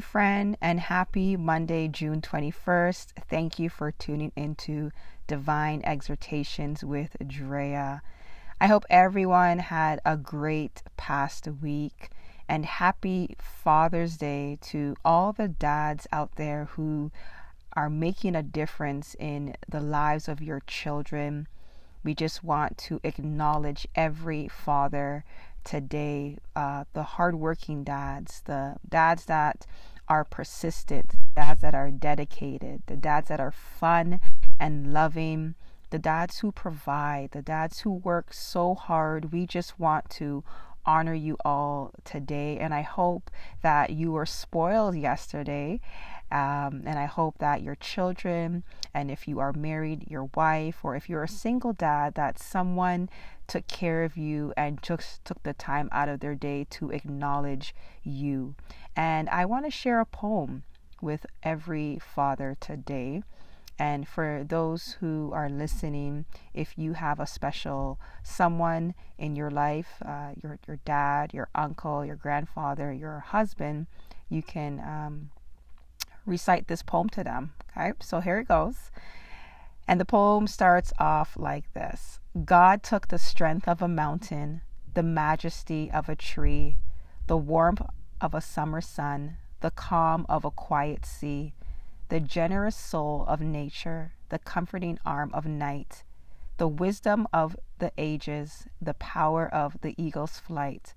Friend, and happy Monday, June 21st. Thank you for tuning into Divine Exhortations with Drea. I hope everyone had a great past week and happy Father's Day to all the dads out there who are making a difference in the lives of your children. We just want to acknowledge every father today, uh, the hardworking dads, the dads that are persistent, the dads that are dedicated, the dads that are fun and loving, the dads who provide, the dads who work so hard. We just want to honor you all today, and I hope that you were spoiled yesterday um, and I hope that your children, and if you are married, your wife, or if you're a single dad, that someone took care of you and took, took the time out of their day to acknowledge you. And I want to share a poem with every father today. And for those who are listening, if you have a special someone in your life, uh, your your dad, your uncle, your grandfather, your husband, you can um, recite this poem to them. Okay, so here it goes. And the poem starts off like this God took the strength of a mountain, the majesty of a tree, the warmth of a summer sun, the calm of a quiet sea, the generous soul of nature, the comforting arm of night, the wisdom of the ages, the power of the eagle's flight,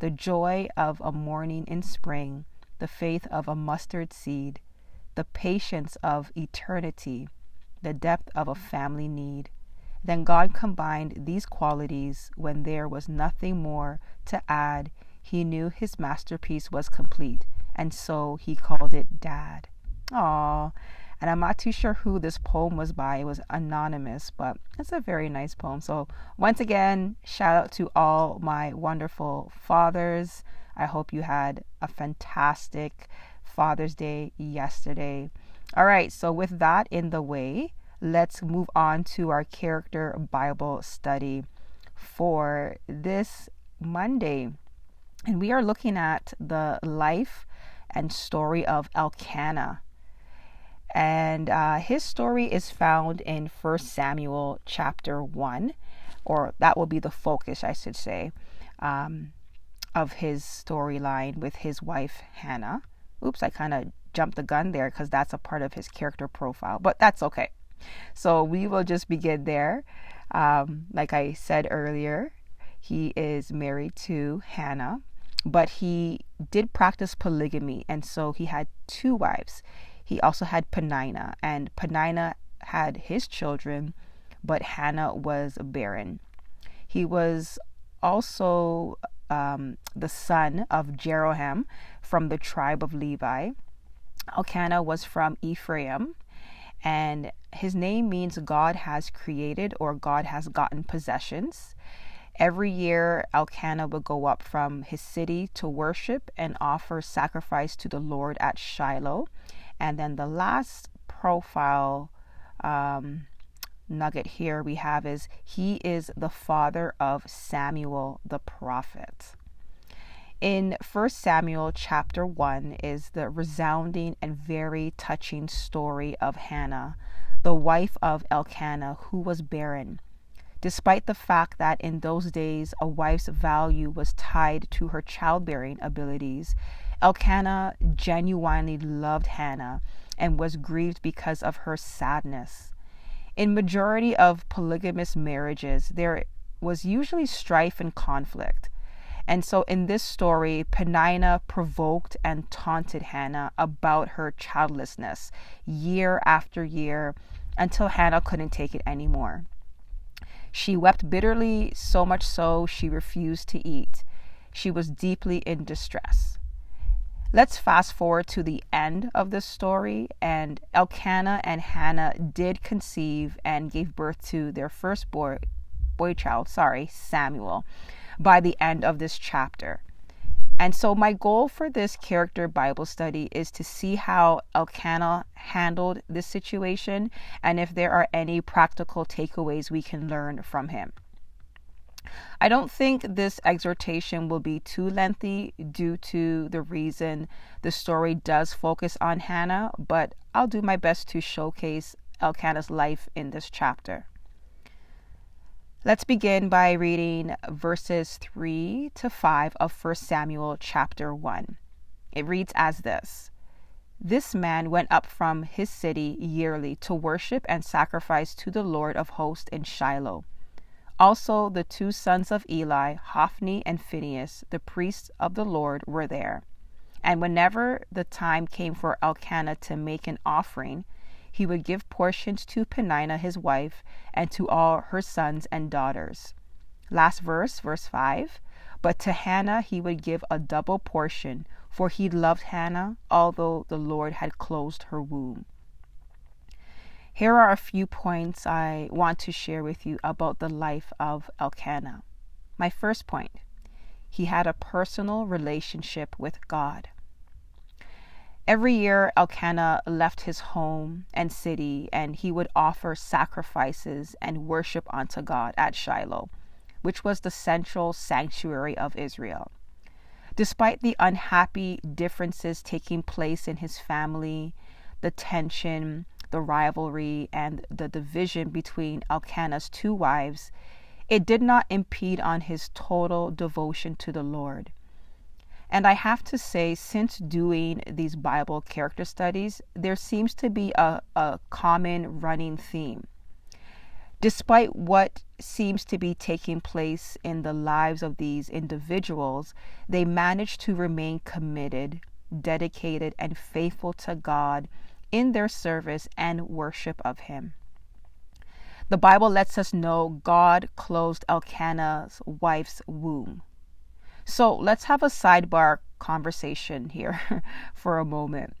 the joy of a morning in spring, the faith of a mustard seed, the patience of eternity, the depth of a family need. Then God combined these qualities when there was nothing more to add. He knew his masterpiece was complete, and so he called it Dad. Aww. And I'm not too sure who this poem was by. It was anonymous, but it's a very nice poem. So, once again, shout out to all my wonderful fathers. I hope you had a fantastic Father's Day yesterday. All right, so with that in the way, let's move on to our character Bible study for this Monday. And we are looking at the life and story of Elkanah. And uh, his story is found in 1 Samuel chapter 1, or that will be the focus, I should say, um, of his storyline with his wife Hannah. Oops, I kind of jumped the gun there because that's a part of his character profile, but that's okay. So we will just begin there. Um, like I said earlier, he is married to Hannah, but he did practice polygamy, and so he had two wives. He also had Peninnah, and Peninnah had his children, but Hannah was barren. He was also um, the son of Jeroham from the tribe of Levi. Elkanah was from Ephraim, and his name means God has created or God has gotten possessions. Every year, Elkanah would go up from his city to worship and offer sacrifice to the Lord at Shiloh. And then the last profile um, nugget here we have is he is the father of Samuel the prophet. In 1 Samuel chapter 1 is the resounding and very touching story of Hannah, the wife of Elkanah, who was barren. Despite the fact that in those days a wife's value was tied to her childbearing abilities, Elkanah genuinely loved Hannah and was grieved because of her sadness. In majority of polygamous marriages, there was usually strife and conflict. And so in this story, Peninnah provoked and taunted Hannah about her childlessness year after year until Hannah couldn't take it anymore. She wept bitterly, so much so she refused to eat. She was deeply in distress. Let's fast forward to the end of the story. And Elkanah and Hannah did conceive and gave birth to their first boy, boy child, sorry, Samuel, by the end of this chapter. And so, my goal for this character Bible study is to see how Elkanah handled this situation and if there are any practical takeaways we can learn from him. I don't think this exhortation will be too lengthy due to the reason the story does focus on Hannah, but I'll do my best to showcase Elkanah's life in this chapter. Let's begin by reading verses 3 to 5 of 1 Samuel chapter 1. It reads as this This man went up from his city yearly to worship and sacrifice to the Lord of hosts in Shiloh also, the two sons of Eli, Hophni and Phinehas, the priests of the Lord, were there. And whenever the time came for Elkanah to make an offering, he would give portions to Peninnah his wife and to all her sons and daughters. Last verse, verse 5. But to Hannah he would give a double portion, for he loved Hannah, although the Lord had closed her womb. Here are a few points I want to share with you about the life of Elkanah. My first point he had a personal relationship with God. Every year, Elkanah left his home and city, and he would offer sacrifices and worship unto God at Shiloh, which was the central sanctuary of Israel. Despite the unhappy differences taking place in his family, the tension, the rivalry and the division between Elkanah's two wives, it did not impede on his total devotion to the Lord. And I have to say, since doing these Bible character studies, there seems to be a, a common running theme. Despite what seems to be taking place in the lives of these individuals, they manage to remain committed, dedicated, and faithful to God in their service and worship of Him. The Bible lets us know God closed Elkanah's wife's womb. So let's have a sidebar conversation here for a moment.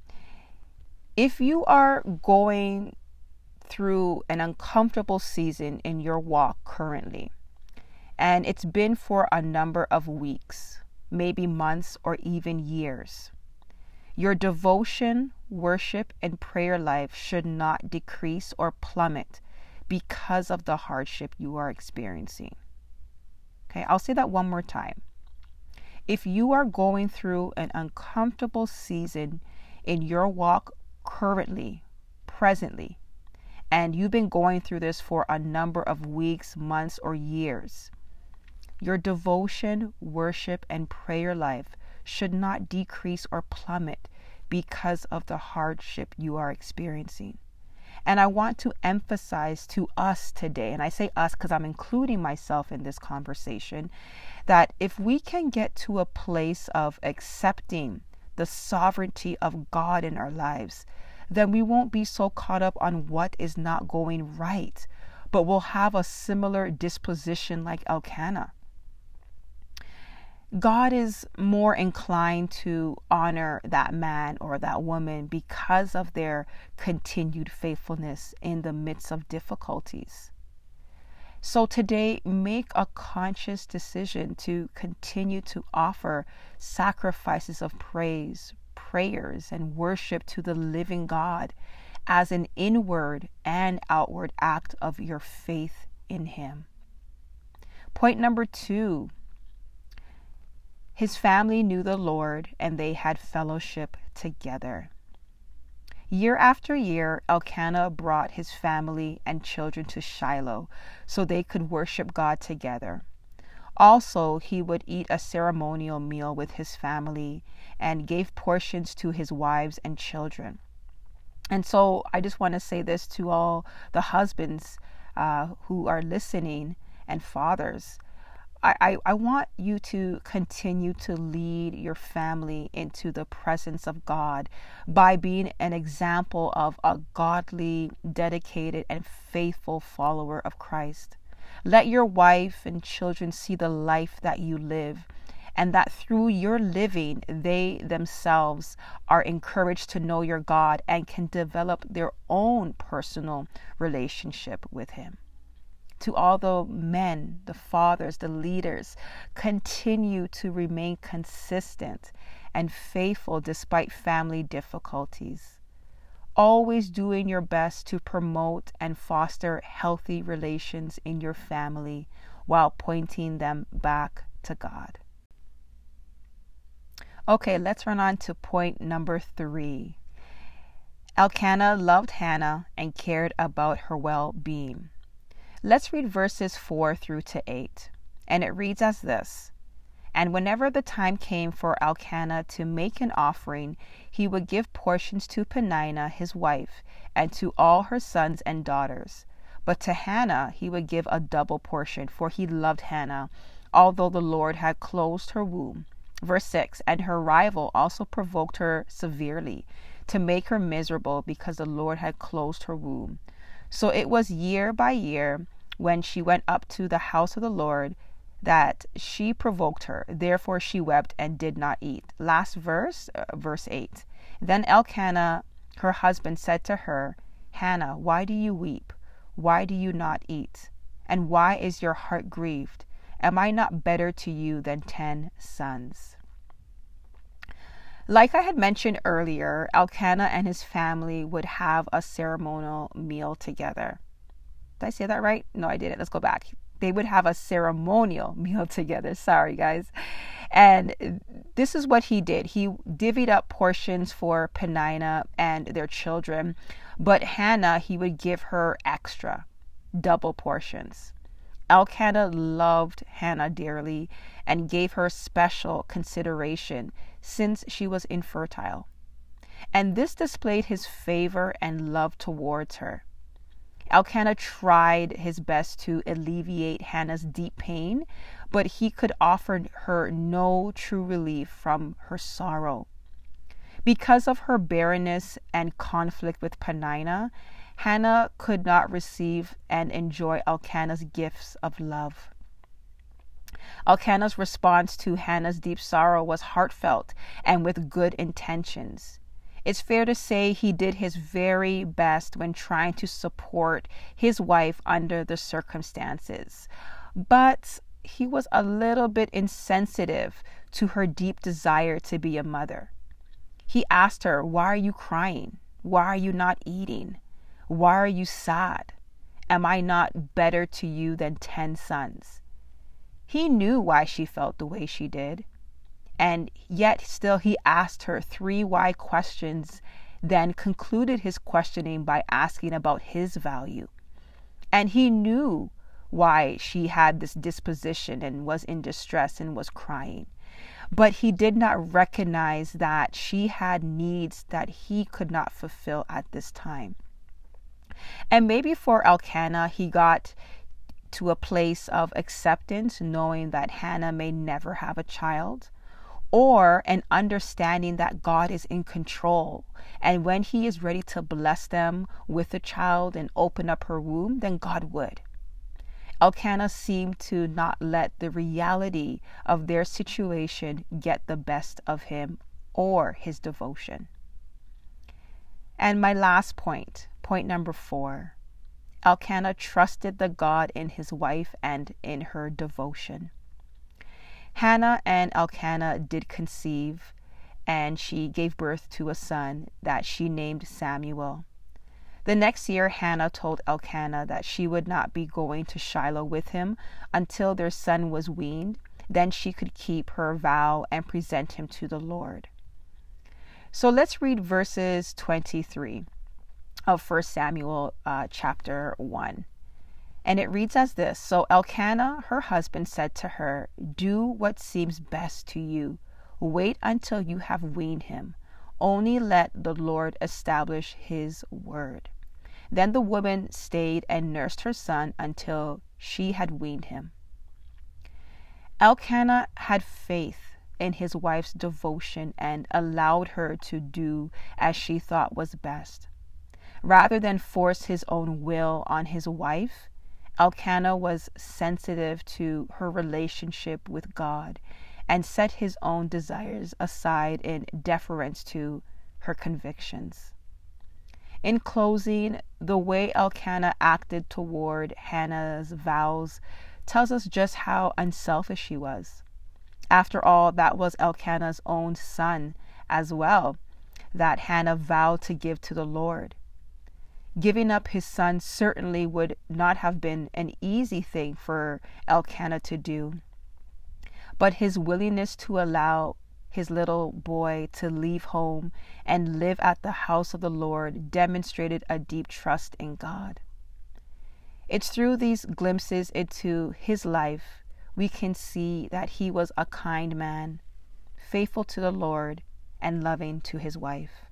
If you are going through an uncomfortable season in your walk currently, and it's been for a number of weeks, maybe months, or even years, your devotion, worship, and prayer life should not decrease or plummet because of the hardship you are experiencing. Okay, I'll say that one more time. If you are going through an uncomfortable season in your walk currently, presently, and you've been going through this for a number of weeks, months, or years, your devotion, worship, and prayer life should not decrease or plummet because of the hardship you are experiencing. And I want to emphasize to us today, and I say us because I'm including myself in this conversation, that if we can get to a place of accepting the sovereignty of God in our lives, then we won't be so caught up on what is not going right, but we'll have a similar disposition like Elkanah. God is more inclined to honor that man or that woman because of their continued faithfulness in the midst of difficulties. So today, make a conscious decision to continue to offer sacrifices of praise, prayers, and worship to the living God as an inward and outward act of your faith in Him. Point number two his family knew the Lord and they had fellowship together. Year after year, Elkanah brought his family and children to Shiloh so they could worship God together. Also, he would eat a ceremonial meal with his family and gave portions to his wives and children. And so, I just want to say this to all the husbands uh, who are listening and fathers I, I, want you to continue to lead your family into the presence of God by being an example of a godly, dedicated, and faithful follower of Christ. Let your wife and children see the life that you live, and that through your living, they themselves are encouraged to know your God and can develop their own personal relationship with Him to all the men, the fathers, the leaders, continue to remain consistent and faithful despite family difficulties. Always doing your best to promote and foster healthy relations in your family while pointing them back to God. Okay, let's run on to point number three. Elkanah loved Hannah and cared about her well being. Let's read verses 4 through to 8. And it reads as this And whenever the time came for Elkanah to make an offering, he would give portions to Peninnah his wife, and to all her sons and daughters. But to Hannah he would give a double portion, for he loved Hannah, although the Lord had closed her womb. Verse 6 And her rival also provoked her severely to make her miserable because the Lord had closed her womb. So it was year by year when she went up to the house of the Lord that she provoked her. Therefore she wept and did not eat. Last verse, uh, verse 8. Then Elkanah, her husband, said to her, Hannah, why do you weep? Why do you not eat? And why is your heart grieved? Am I not better to you than ten sons? Like I had mentioned earlier, Elkanah and his family would have a ceremonial meal together. Did I say that right? No, I didn't. Let's go back. They would have a ceremonial meal together. Sorry, guys. And this is what he did. He divvied up portions for Peninnah and their children, but Hannah, he would give her extra, double portions. Elkanah loved Hannah dearly and gave her special consideration since she was infertile. And this displayed his favor and love towards her. Elkanah tried his best to alleviate Hannah's deep pain, but he could offer her no true relief from her sorrow. Because of her barrenness and conflict with Peninnah, Hannah could not receive and enjoy Elkanah's gifts of love. Elkanah's response to Hannah's deep sorrow was heartfelt and with good intentions. It's fair to say he did his very best when trying to support his wife under the circumstances. But he was a little bit insensitive to her deep desire to be a mother. He asked her, Why are you crying? Why are you not eating? Why are you sad? Am I not better to you than ten sons? He knew why she felt the way she did. And yet, still, he asked her three why questions, then concluded his questioning by asking about his value. And he knew why she had this disposition and was in distress and was crying. But he did not recognize that she had needs that he could not fulfill at this time. And maybe for Elkanah, he got to a place of acceptance, knowing that Hannah may never have a child, or an understanding that God is in control. And when He is ready to bless them with a child and open up her womb, then God would. Elkanah seemed to not let the reality of their situation get the best of him or his devotion. And my last point Point number four Elkanah trusted the God in his wife and in her devotion. Hannah and Elkanah did conceive, and she gave birth to a son that she named Samuel. The next year, Hannah told Elkanah that she would not be going to Shiloh with him until their son was weaned. Then she could keep her vow and present him to the Lord. So let's read verses 23 of First Samuel uh, chapter 1. And it reads as this So Elkanah, her husband, said to her, Do what seems best to you. Wait until you have weaned him. Only let the Lord establish his word. Then the woman stayed and nursed her son until she had weaned him. Elkanah had faith in his wife's devotion and allowed her to do as she thought was best. Rather than force his own will on his wife, Elkanah was sensitive to her relationship with God and set his own desires aside in deference to her convictions. In closing, the way Elkanah acted toward Hannah's vows tells us just how unselfish she was. After all, that was Elkanah's own son as well, that Hannah vowed to give to the Lord. Giving up his son certainly would not have been an easy thing for Elkanah to do. But his willingness to allow his little boy to leave home and live at the house of the Lord demonstrated a deep trust in God. It's through these glimpses into his life we can see that he was a kind man, faithful to the Lord, and loving to his wife.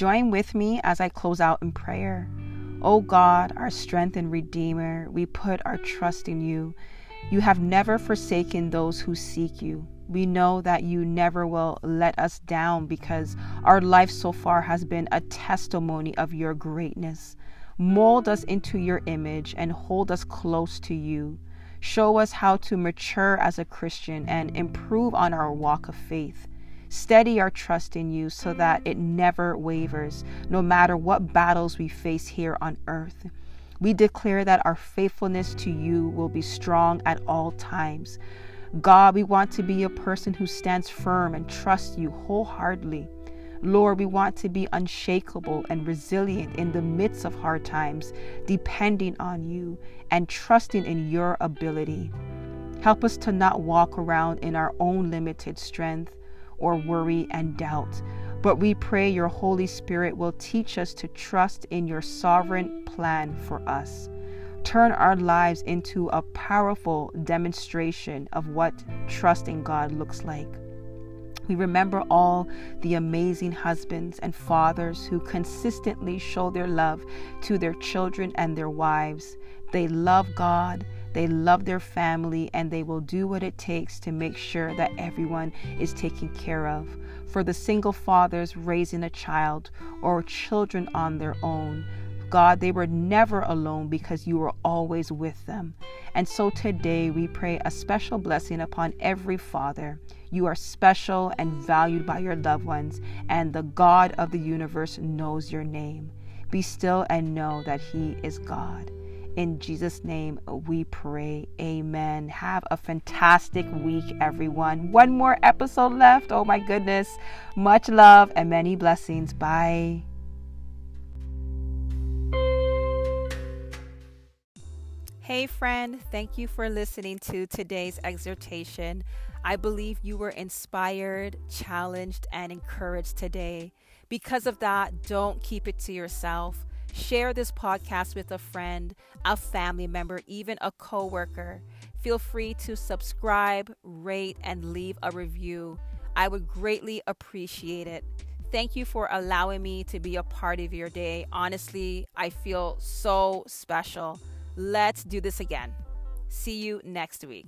Join with me as I close out in prayer. O oh God, our strength and Redeemer, we put our trust in you. You have never forsaken those who seek you. We know that you never will let us down because our life so far has been a testimony of your greatness. Mold us into your image and hold us close to you. Show us how to mature as a Christian and improve on our walk of faith. Steady our trust in you so that it never wavers, no matter what battles we face here on earth. We declare that our faithfulness to you will be strong at all times. God, we want to be a person who stands firm and trusts you wholeheartedly. Lord, we want to be unshakable and resilient in the midst of hard times, depending on you and trusting in your ability. Help us to not walk around in our own limited strength, or worry and doubt. But we pray your Holy Spirit will teach us to trust in your sovereign plan for us. Turn our lives into a powerful demonstration of what trusting God looks like. We remember all the amazing husbands and fathers who consistently show their love to their children and their wives. They love God they love their family and they will do what it takes to make sure that everyone is taken care of. For the single fathers raising a child or children on their own, God, they were never alone because you were always with them. And so today we pray a special blessing upon every father. You are special and valued by your loved ones, and the God of the universe knows your name. Be still and know that He is God. In Jesus' name, we pray. Amen. Have a fantastic week, everyone. One more episode left. Oh, my goodness. Much love and many blessings. Bye. Hey, friend. Thank you for listening to today's exhortation. I believe you were inspired, challenged, and encouraged today. Because of that, don't keep it to yourself Share this podcast with a friend, a family member, even a coworker. Feel free to subscribe, rate, and leave a review. I would greatly appreciate it. Thank you for allowing me to be a part of your day. Honestly, I feel so special. Let's do this again. See you next week.